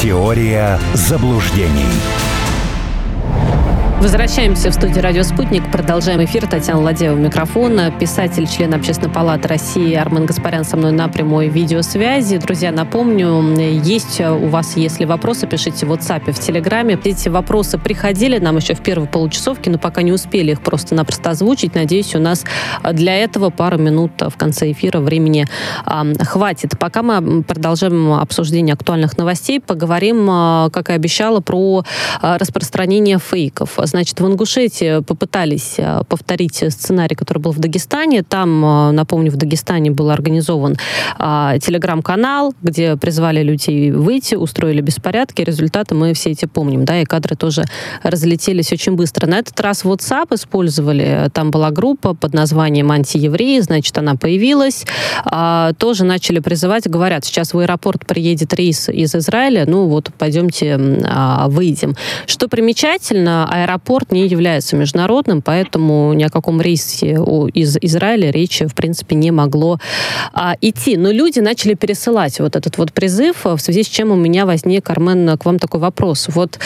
Теория заблуждений. Возвращаемся в студию «Радио Спутник». Продолжаем эфир. Татьяна Ладеева, микрофон. Писатель, член Общественной палаты России Армен Гаспарян со мной на прямой видеосвязи. Друзья, напомню, есть у вас, если вопросы, пишите в WhatsApp, в Телеграме. Эти вопросы приходили нам еще в первой получасовке, но пока не успели их просто-напросто озвучить. Надеюсь, у нас для этого пару минут в конце эфира времени а, хватит. Пока мы продолжаем обсуждение актуальных новостей, поговорим, а, как и обещала, про а, распространение фейков Значит, в Ингушетии попытались э, повторить сценарий, который был в Дагестане. Там, э, напомню, в Дагестане был организован а, телеграм-канал, где призвали людей выйти, устроили беспорядки. Результаты мы все эти помним, да, и кадры тоже разлетелись очень быстро. На этот раз WhatsApp использовали. Там была группа под названием «Антиевреи», значит, она появилась. А, тоже начали призывать, говорят, сейчас в аэропорт приедет рейс из Израиля, ну вот пойдемте а, выйдем. Что примечательно, аэропорт аэропорт не является международным, поэтому ни о каком рейсе из Израиля речи, в принципе, не могло а, идти. Но люди начали пересылать вот этот вот призыв, в связи с чем у меня возник, Армен, к вам такой вопрос. Вот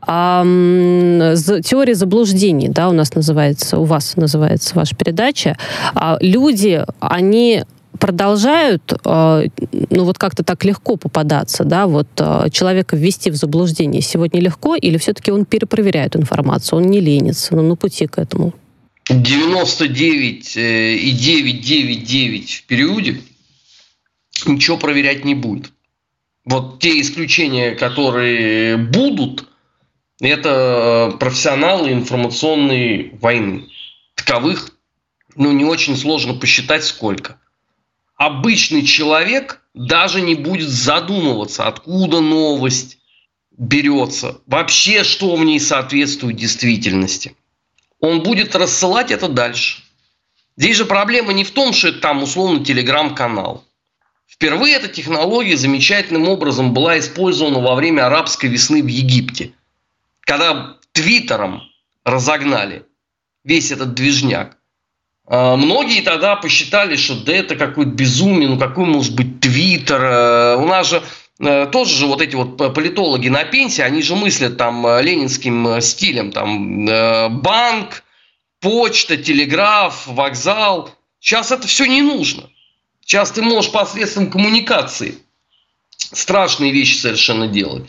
а, теория заблуждений, да, у нас называется, у вас называется ваша передача. А, люди, они продолжают, э, ну вот как-то так легко попадаться, да, вот э, человека ввести в заблуждение сегодня легко, или все-таки он перепроверяет информацию, он не ленится, ну, на пути к этому? 99,999 в периоде ничего проверять не будет. Вот те исключения, которые будут, это профессионалы информационной войны. Таковых ну, не очень сложно посчитать сколько обычный человек даже не будет задумываться, откуда новость берется, вообще что в ней соответствует действительности. Он будет рассылать это дальше. Здесь же проблема не в том, что это там условно телеграм-канал. Впервые эта технология замечательным образом была использована во время арабской весны в Египте, когда твиттером разогнали весь этот движняк. А, многие тогда посчитали, что да это какой-то безумие, ну какой может быть Твиттер. Э, у нас же э, тоже же вот эти вот политологи на пенсии, они же мыслят там э, ленинским стилем, там банк, почта, телеграф, вокзал. Сейчас это все не нужно. Сейчас ты можешь посредством коммуникации страшные вещи совершенно делать.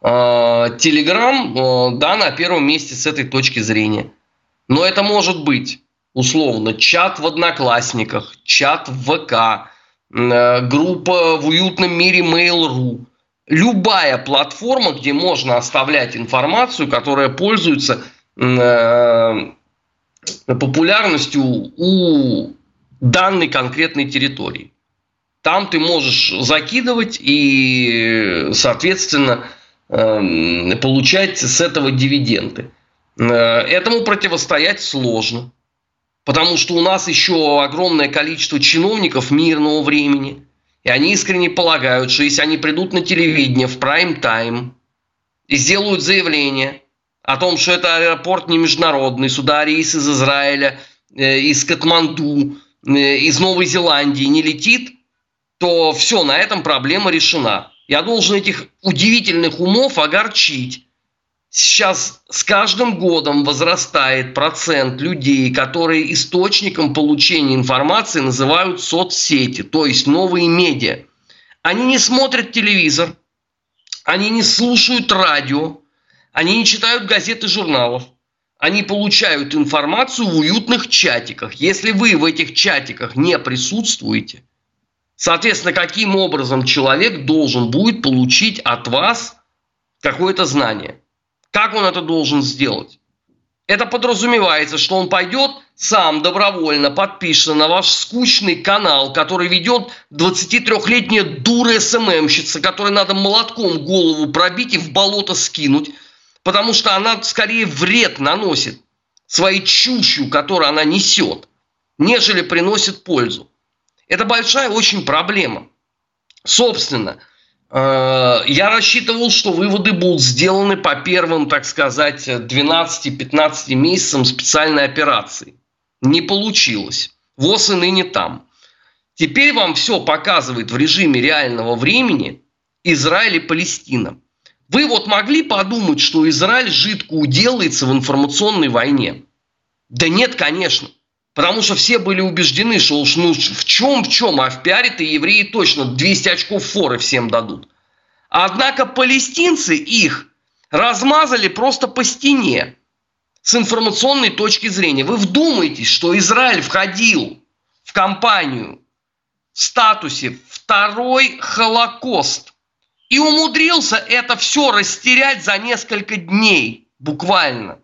Телеграм, да, на первом месте с этой точки зрения. Но это может быть условно, чат в Одноклассниках, чат в ВК, э, группа в уютном мире Mail.ru. Любая платформа, где можно оставлять информацию, которая пользуется э, популярностью у данной конкретной территории. Там ты можешь закидывать и, соответственно, э, получать с этого дивиденды. Этому противостоять сложно потому что у нас еще огромное количество чиновников мирного времени, и они искренне полагают, что если они придут на телевидение в прайм-тайм и сделают заявление о том, что это аэропорт не международный, сюда рейс из Израиля, э, из Катманду, э, из Новой Зеландии не летит, то все, на этом проблема решена. Я должен этих удивительных умов огорчить, Сейчас с каждым годом возрастает процент людей, которые источником получения информации называют соцсети, то есть новые медиа. Они не смотрят телевизор, они не слушают радио, они не читают газет и журналов. Они получают информацию в уютных чатиках. Если вы в этих чатиках не присутствуете, соответственно, каким образом человек должен будет получить от вас какое-то знание – как он это должен сделать? Это подразумевается, что он пойдет сам добровольно подпишется на ваш скучный канал, который ведет 23-летняя дура СММщица, которой надо молотком голову пробить и в болото скинуть, потому что она скорее вред наносит своей чушью, которую она несет, нежели приносит пользу. Это большая очень проблема. Собственно, я рассчитывал, что выводы будут сделаны по первым, так сказать, 12-15 месяцам специальной операции. Не получилось. ВОЗ и ныне там. Теперь вам все показывает в режиме реального времени Израиль и Палестина. Вы вот могли подумать, что Израиль жидко уделается в информационной войне? Да нет, конечно. Потому что все были убеждены, что уж ну в чем в чем, а в пиаре-то евреи точно 200 очков форы всем дадут. Однако палестинцы их размазали просто по стене с информационной точки зрения. Вы вдумайтесь, что Израиль входил в кампанию в статусе второй Холокост и умудрился это все растерять за несколько дней, буквально.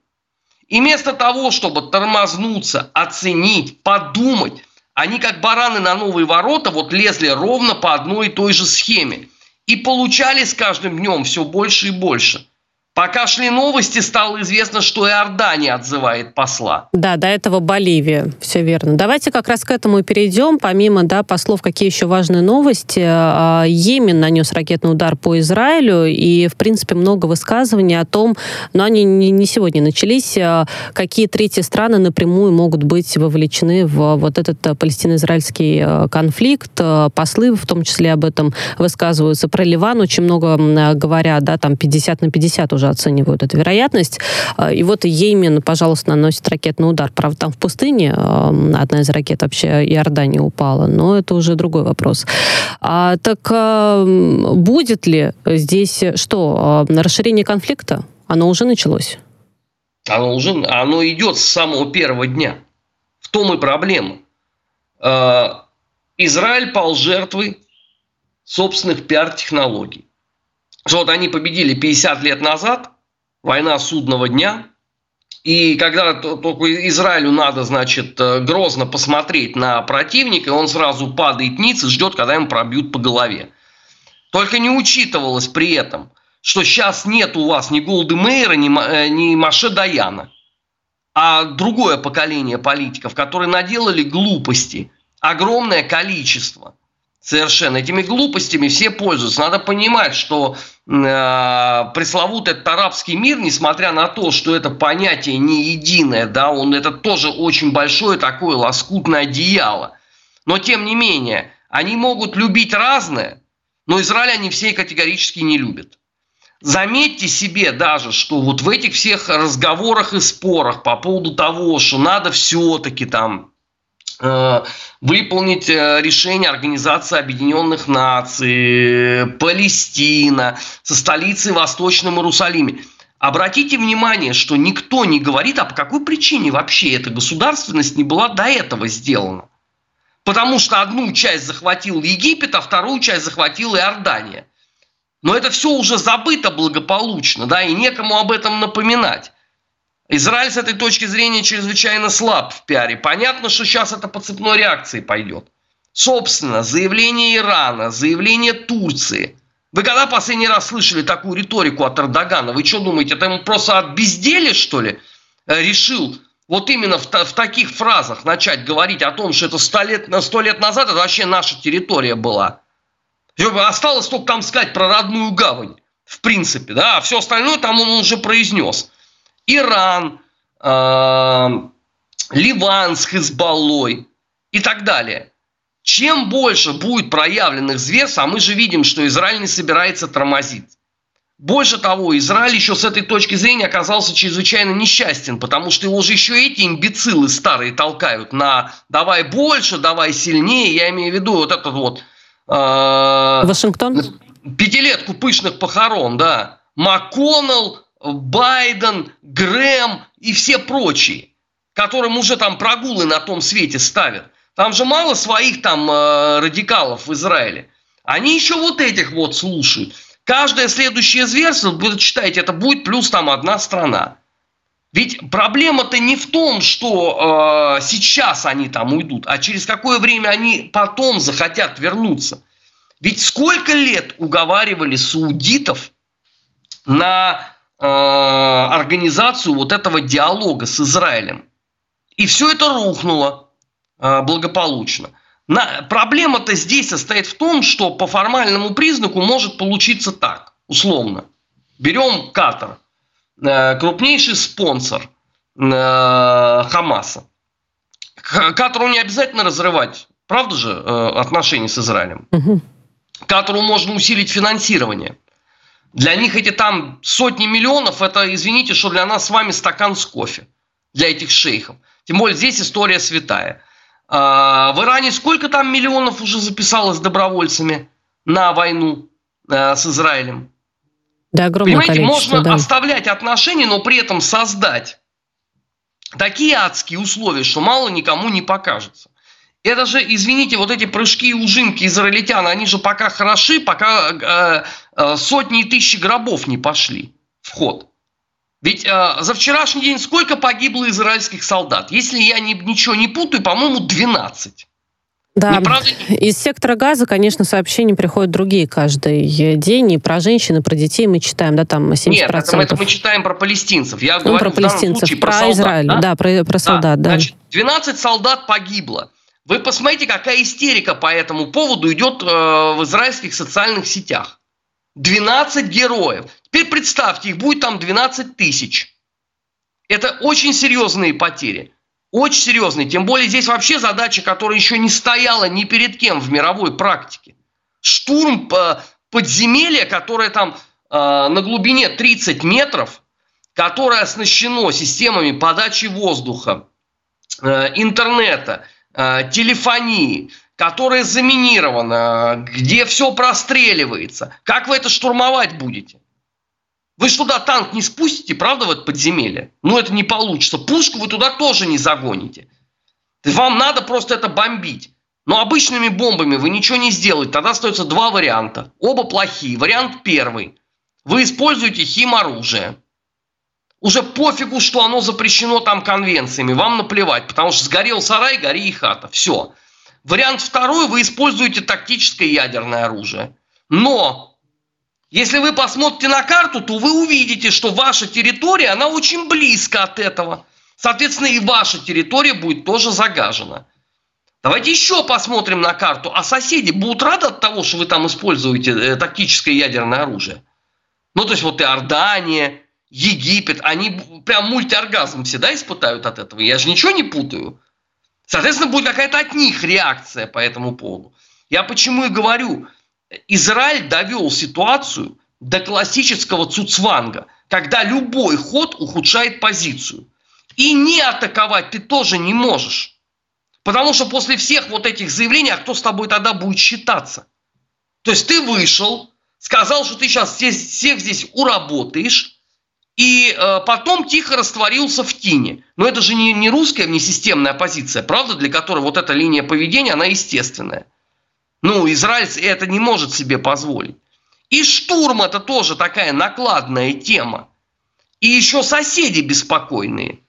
И вместо того, чтобы тормознуться, оценить, подумать, они как бараны на новые ворота вот лезли ровно по одной и той же схеме. И получали с каждым днем все больше и больше – Пока шли новости, стало известно, что Иордания отзывает посла. Да, до этого Боливия, все верно. Давайте как раз к этому и перейдем. Помимо да, послов, какие еще важные новости? А, Йемен нанес ракетный удар по Израилю, и, в принципе, много высказываний о том, но они не сегодня начались, а, какие третьи страны напрямую могут быть вовлечены в вот этот палестино-израильский а, конфликт. Послы в том числе об этом высказываются. Про Ливан очень много говорят, да, там 50 на 50 уже тоже оценивают эту вероятность. А, и вот Йемен, пожалуйста, наносит ракетный удар. Правда, там в пустыне одна из ракет вообще Иордании упала, но это уже другой вопрос. А, так а, будет ли здесь что? Расширение конфликта? Оно уже началось? Оно уже оно идет с самого первого дня. В том и проблема. Израиль пал жертвой собственных пиар-технологий что вот они победили 50 лет назад, война судного дня, и когда только Израилю надо, значит, э, грозно посмотреть на противника, он сразу падает ниц и ждет, когда ему пробьют по голове. Только не учитывалось при этом, что сейчас нет у вас ни Голды Мейера, ни, э, ни Маше Даяна, а другое поколение политиков, которые наделали глупости, огромное количество – Совершенно. Этими глупостями все пользуются. Надо понимать, что э, пресловутый этот арабский мир, несмотря на то, что это понятие не единое, да, он это тоже очень большое такое лоскутное одеяло. Но тем не менее, они могут любить разное, но Израиль они все категорически не любят. Заметьте себе даже, что вот в этих всех разговорах и спорах по поводу того, что надо все-таки там выполнить э, решение Организации Объединенных Наций, Палестина, со столицей Восточном Иерусалиме. Обратите внимание, что никто не говорит, а по какой причине вообще эта государственность не была до этого сделана. Потому что одну часть захватил Египет, а вторую часть захватила Иордания. Но это все уже забыто благополучно, да, и некому об этом напоминать. Израиль с этой точки зрения чрезвычайно слаб в пиаре. Понятно, что сейчас это по цепной реакции пойдет. Собственно, заявление Ирана, заявление Турции. Вы когда последний раз слышали такую риторику от Эрдогана? Вы что думаете, это ему просто от безделия, что ли, э, решил вот именно в, в таких фразах начать говорить о том, что это сто лет, лет назад это вообще наша территория была. Осталось только там сказать про родную гавань, в принципе, да, а все остальное там он уже произнес. Иран, э, Ливан с Хизбаллой и так далее. Чем больше будет проявленных зверств, а мы же видим, что Израиль не собирается тормозить. Больше того, Израиль еще с этой точки зрения оказался чрезвычайно несчастен, потому что его же еще эти имбецилы старые толкают на «давай больше, давай сильнее». Я имею в виду вот этот вот... Э, Вашингтон? Пятилетку пышных похорон, да. МакКоннелл, Байден, Грэм и все прочие, которым уже там прогулы на том свете ставят. Там же мало своих там э, радикалов в Израиле. Они еще вот этих вот слушают. Каждое следующее зверство, вы читаете, это будет плюс там одна страна. Ведь проблема-то не в том, что э, сейчас они там уйдут, а через какое время они потом захотят вернуться. Ведь сколько лет уговаривали саудитов на организацию вот этого диалога с Израилем. И все это рухнуло э, благополучно. На, проблема-то здесь состоит в том, что по формальному признаку может получиться так, условно. Берем Катар, э, крупнейший спонсор Хамаса. Катару не обязательно разрывать, правда же, отношения с Израилем. Угу. Катару можно усилить финансирование – Для них эти там сотни миллионов, это, извините, что для нас с вами стакан с кофе. Для этих шейхов. Тем более здесь история святая. А, в Иране сколько там миллионов уже записалось добровольцами на войну э, с Израилем? Да, огромное Понимаете, можно да. оставлять отношения, но при этом создать такие адские условия, что мало никому не покажется. Это же, извините, вот эти прыжки и ужинки израильтян, они же пока хороши, пока э, э, сотни и тысячи гробов не пошли в ход. Ведь э, за вчерашний день сколько погибло израильских солдат? Если я не, ничего не путаю, по-моему, 12. Да, правда... из сектора газа, конечно, сообщения приходят другие каждый день. И про женщин, и про детей мы читаем, да, там 70%. Нет, это, это мы читаем про палестинцев. Я ну, говорю про палестинцев, случае, про, про солдат, Израиль, да, да про, про солдат, да. да. Значит, 12 солдат погибло. Вы посмотрите, какая истерика по этому поводу идет э, в израильских социальных сетях. 12 героев. Теперь представьте, их будет там 12 тысяч. Это очень серьезные потери. Очень серьезные. Тем более здесь вообще задача, которая еще не стояла ни перед кем в мировой практике. Штурм подземелья, которое там э, на глубине 30 метров, которое оснащено системами подачи воздуха, э, интернета, Э, телефонии, которая заминирована, где все простреливается. Как вы это штурмовать будете? Вы же туда танк не спустите, правда, в это подземелье? Ну, это не получится. Пушку вы туда тоже не загоните. Вам надо просто это бомбить. Но обычными бомбами вы ничего не сделаете. Тогда остается два варианта. Оба плохие. Вариант первый. Вы используете химоружие. Уже пофигу, что оно запрещено там конвенциями, вам наплевать, потому что сгорел сарай, гори и хата. Все. Вариант второй, вы используете тактическое ядерное оружие. Но если вы посмотрите на карту, то вы увидите, что ваша территория, она очень близко от этого. Соответственно, и ваша территория будет тоже загажена. Давайте еще посмотрим на карту. А соседи будут рады от того, что вы там используете э, тактическое ядерное оружие? Ну, то есть вот Иордания, Египет, они прям мультиоргазм всегда испытают от этого. Я же ничего не путаю. Соответственно, будет какая-то от них реакция по этому поводу. Я почему и говорю, Израиль довел ситуацию до классического цуцванга, когда любой ход ухудшает позицию. И не атаковать ты тоже не можешь. Потому что после всех вот этих заявлений, а кто с тобой тогда будет считаться? То есть ты вышел, сказал, что ты сейчас всех здесь уработаешь, и э, потом тихо растворился в тени. Но это же не, не русская внесистемная оппозиция, правда, для которой вот эта линия поведения, она естественная. Ну, Израиль это не может себе позволить. И штурм это тоже такая накладная тема. И еще соседи беспокойные,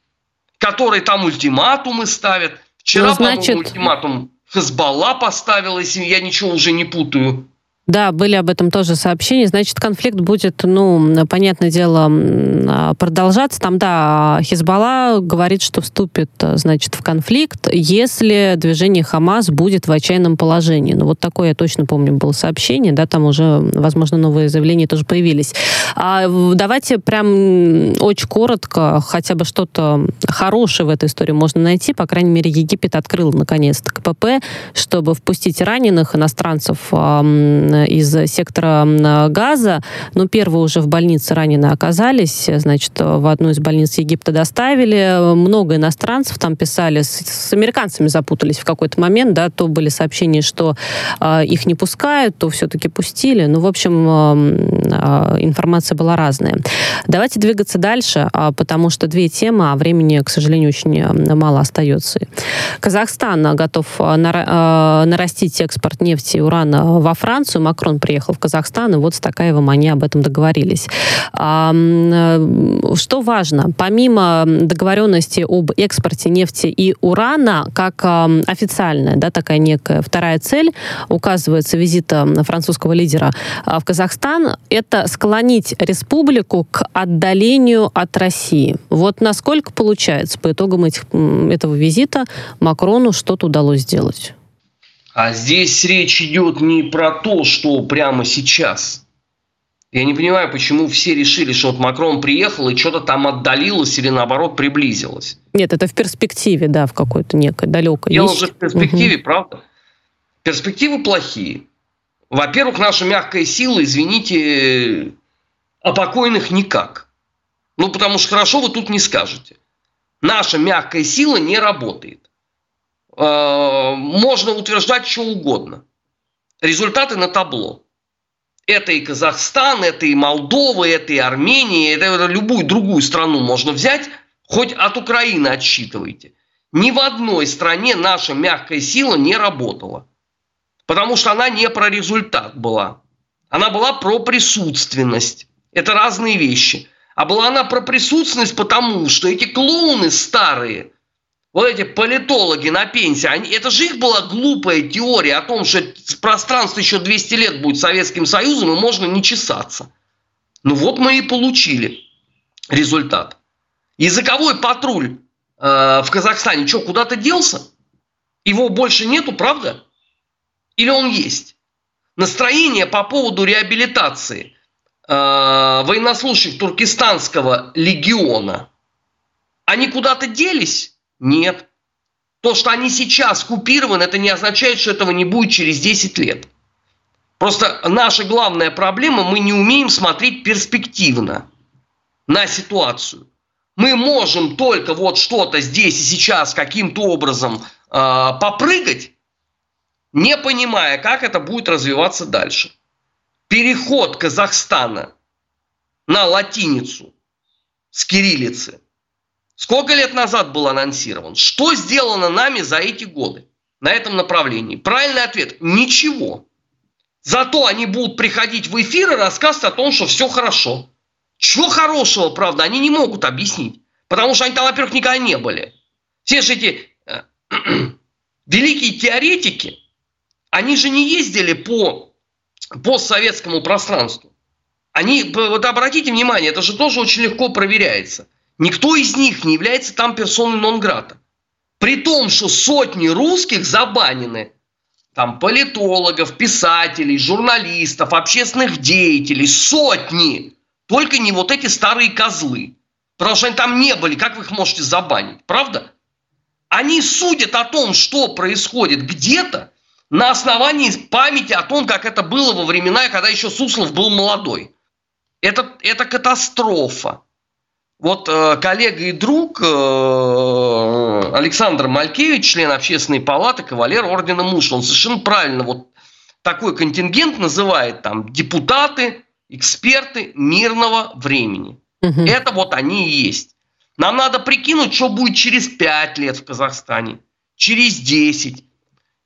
которые там ультиматумы ставят. Вчера, ну, значит... ультиматум Хезбалла поставила, если я ничего уже не путаю. Да, были об этом тоже сообщения. Значит, конфликт будет, ну, понятное дело, а, продолжаться. Там, да, Хизбалла говорит, что вступит, значит, в конфликт, если движение Хамас будет в отчаянном положении. Ну, вот такое я точно помню было сообщение, да, там уже, возможно, новые заявления тоже появились. А давайте прям очень коротко, хотя бы что-то хорошее в этой истории можно найти. По крайней мере, Египет открыл, наконец-то, КПП, чтобы впустить раненых иностранцев из сектора газа. Ну, первые уже в больнице раненые оказались. Значит, в одну из больниц Египта доставили. Много иностранцев там писали. С, с американцами запутались в какой-то момент. Да, то были сообщения, что э, их не пускают, то все-таки пустили. Ну, в общем, э, э, информация была разная. Давайте двигаться дальше, э, потому что две темы, а времени, к сожалению, очень мало остается. Казахстан готов нарастить экспорт нефти и урана во Францию. Макрон приехал в Казахстан, и вот с Такаевым они об этом договорились. А, что важно? Помимо договоренности об экспорте нефти и урана, как официальная, да, такая некая вторая цель, указывается визита французского лидера а, в Казахстан, это склонить республику к отдалению от России. Вот насколько получается по итогам этих, этого визита Макрону что-то удалось сделать? А здесь речь идет не про то, что прямо сейчас. Я не понимаю, почему все решили, что вот Макрон приехал и что-то там отдалилось или наоборот приблизилось. Нет, это в перспективе, да, в какой-то некой далекой. Дело есть. же в перспективе, угу. правда? Перспективы плохие. Во-первых, наша мягкая сила, извините, а покойных никак. Ну, потому что хорошо вы тут не скажете. Наша мягкая сила не работает. Э, можно утверждать что угодно. Результаты на табло. Это и Казахстан, это и Молдова, это и Армения, это любую другую страну можно взять, хоть от Украины отсчитывайте. Ни в одной стране наша мягкая сила не работала. Потому что она не про результат была. Она была про присутственность. Это разные вещи. А была она про присутственность, потому что эти клоуны старые, вот эти политологи на пенсии, они, это же их была глупая теория о том, что пространство еще 200 лет будет Советским Союзом, и можно не чесаться. Ну вот мы и получили результат. Языковой патруль э, в Казахстане что, куда-то делся? Его больше нету, правда? Или он есть? Настроение по поводу реабилитации э, военнослужащих Туркестанского легиона, они куда-то делись? Нет. То, что они сейчас купированы, это не означает, что этого не будет через 10 лет. Просто наша главная проблема, мы не умеем смотреть перспективно на ситуацию. Мы можем только вот что-то здесь и сейчас каким-то образом э, попрыгать, не понимая, как это будет развиваться дальше. Переход Казахстана на латиницу с кириллицы сколько лет назад был анонсирован? Что сделано нами за эти годы на этом направлении? Правильный ответ – ничего. Зато они будут приходить в эфир и рассказывать о том, что все хорошо. Чего хорошего, правда, они не могут объяснить. Потому что они там, во-первых, никогда не были. Все же эти э, великие теоретики, они же не ездили по постсоветскому пространству. Они, вот обратите внимание, это же тоже очень легко проверяется. Никто из них не является там персоной нон-грата. При том, что сотни русских забанены. Там политологов, писателей, журналистов, общественных деятелей. Сотни. Только не вот эти старые козлы. Потому что они там не были. Как вы их можете забанить? Правда? Они судят о том, что происходит где-то, на основании памяти о том, как это было во времена, когда еще Суслов был молодой. Это, это катастрофа. Вот э, коллега и друг э, Александр Малькевич, член общественной палаты, кавалер ордена Муша, он совершенно правильно вот такой контингент называет там депутаты, эксперты мирного времени. Угу. Это вот они и есть. Нам надо прикинуть, что будет через 5 лет в Казахстане, через 10,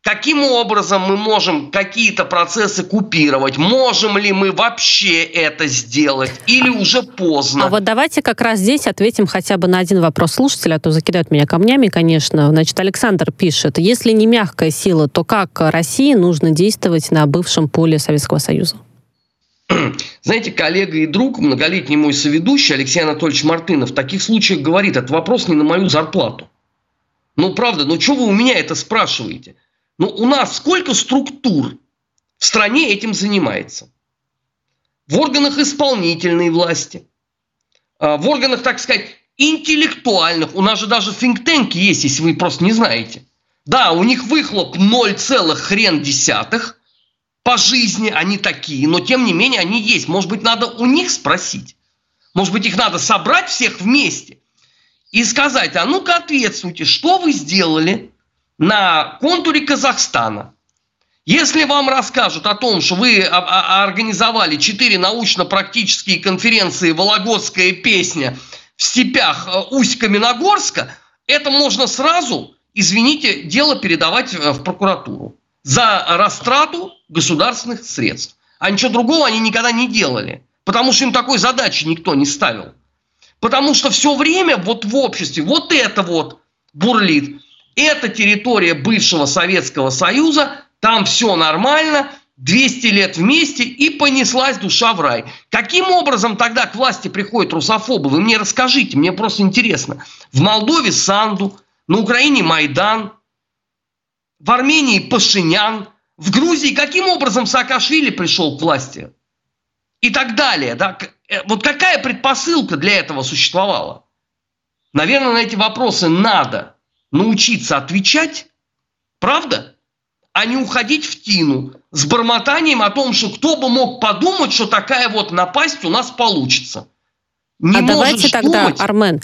Каким образом мы можем какие-то процессы купировать? Можем ли мы вообще это сделать? Или уже поздно? А вот давайте как раз здесь ответим хотя бы на один вопрос слушателя, а то закидают меня камнями, конечно. Значит, Александр пишет, если не мягкая сила, то как России нужно действовать на бывшем поле Советского Союза? Знаете, коллега и друг, многолетний мой соведущий Алексей Анатольевич Мартынов в таких случаях говорит, это вопрос не на мою зарплату. Ну, правда, ну что вы у меня это спрашиваете? Но ну, у нас сколько структур в стране этим занимается? В органах исполнительной власти, а, в органах, так сказать, интеллектуальных. У нас же даже think есть, если вы просто не знаете. Да, у них выхлоп 0, хрен десятых по жизни, они такие, но тем не менее они есть. Может быть, надо у них спросить. Может быть, их надо собрать всех вместе и сказать, а ну-ка ответствуйте, что вы сделали на контуре Казахстана. Если вам расскажут о том, что вы организовали четыре научно-практические конференции «Вологодская песня» в степях э, Усть-Каменогорска, это можно сразу, извините, дело передавать в прокуратуру за растрату государственных средств. А ничего другого они никогда не делали, потому что им такой задачи никто не ставил. Потому что все время вот в обществе вот это вот бурлит. Это территория бывшего Советского Союза, там все нормально, 200 лет вместе и понеслась душа в рай. Каким образом тогда к власти приходят русофобы? Вы мне расскажите, мне просто интересно. В Молдове Санду, на Украине Майдан, в Армении Пашинян, в Грузии каким образом Саакашвили пришел к власти? И так далее. Да? Э, вот какая предпосылка для этого существовала? Наверное, на эти вопросы надо научиться отвечать, правда? а не уходить в тину с бормотанием о том, что кто бы мог подумать, что такая вот напасть у нас получится. Не а давайте тогда, думать... Армен,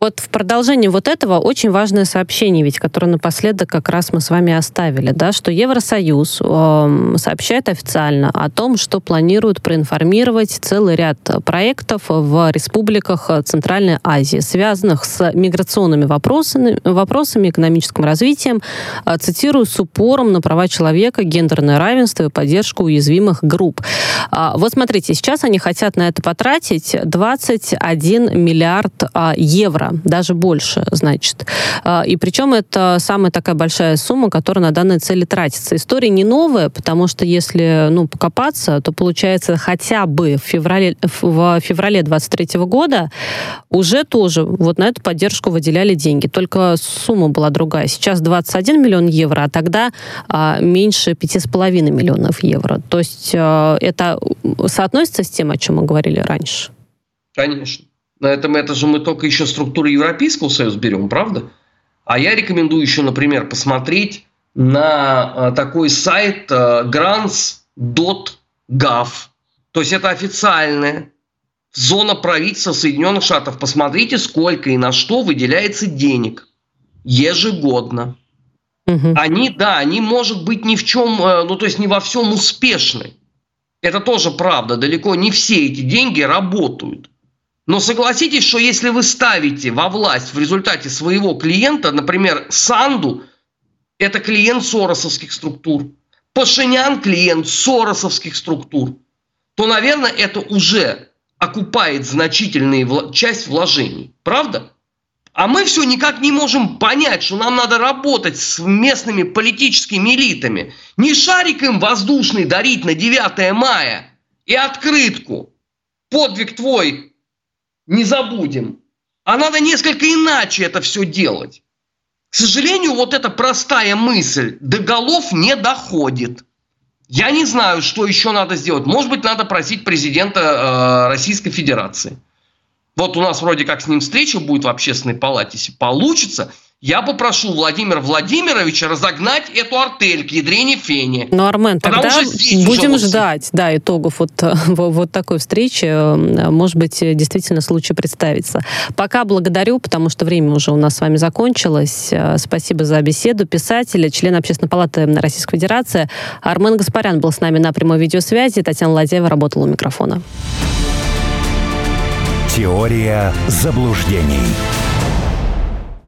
вот в продолжении вот этого очень важное сообщение, ведь, которое напоследок как раз мы с вами оставили, да, что Евросоюз э, сообщает официально о том, что планирует проинформировать целый ряд проектов в республиках Центральной Азии, связанных с миграционными вопросами, вопросами экономическим развитием, э, цитирую, с упором на права человека, гендерное равенство и поддержку уязвимых групп. Э, вот смотрите, сейчас они хотят на это потратить 21 миллиард э, евро евро, даже больше, значит. А, и причем это самая такая большая сумма, которая на данной цели тратится. История не новая, потому что если ну, покопаться, то получается хотя бы в феврале, в феврале 23 года уже тоже вот на эту поддержку выделяли деньги. Только сумма была другая. Сейчас 21 миллион евро, а тогда а, меньше 5,5 миллионов евро. То есть а, это соотносится с тем, о чем мы говорили раньше? Конечно. На этом это же мы только еще структуру Европейского Союза берем, правда? А я рекомендую еще, например, посмотреть на э, такой сайт э, grants.gov. То есть это официальная зона правительства Соединенных Штатов. Посмотрите, сколько и на что выделяется денег ежегодно. Угу. Они, да, они, может быть, ни в чем, э, ну, то есть не во всем успешны. Это тоже правда. Далеко не все эти деньги работают. Но согласитесь, что если вы ставите во власть в результате своего клиента, например, Санду, это клиент соросовских структур, Пашинян клиент соросовских структур, то, наверное, это уже окупает значительную часть вложений. Правда? А мы все никак не можем понять, что нам надо работать с местными политическими элитами. Не шарик им воздушный дарить на 9 мая и открытку. Подвиг твой не забудем. А надо несколько иначе это все делать. К сожалению, вот эта простая мысль до голов не доходит. Я не знаю, что еще надо сделать. Может быть, надо просить президента э, Российской Федерации. Вот у нас вроде как с ним встреча будет в общественной палате. Если получится, я попрошу Владимира Владимировича разогнать эту артель к ядрене фени. Ну, Армен, тогда будем ждать да, итогов вот, вот такой встречи. Может быть, действительно случай представится. Пока благодарю, потому что время уже у нас с вами закончилось. Спасибо за беседу. Писатель, член Общественной палаты Российской Федерации Армен Гаспарян был с нами на прямой видеосвязи. Татьяна Ладеева работала у микрофона. Теория заблуждений.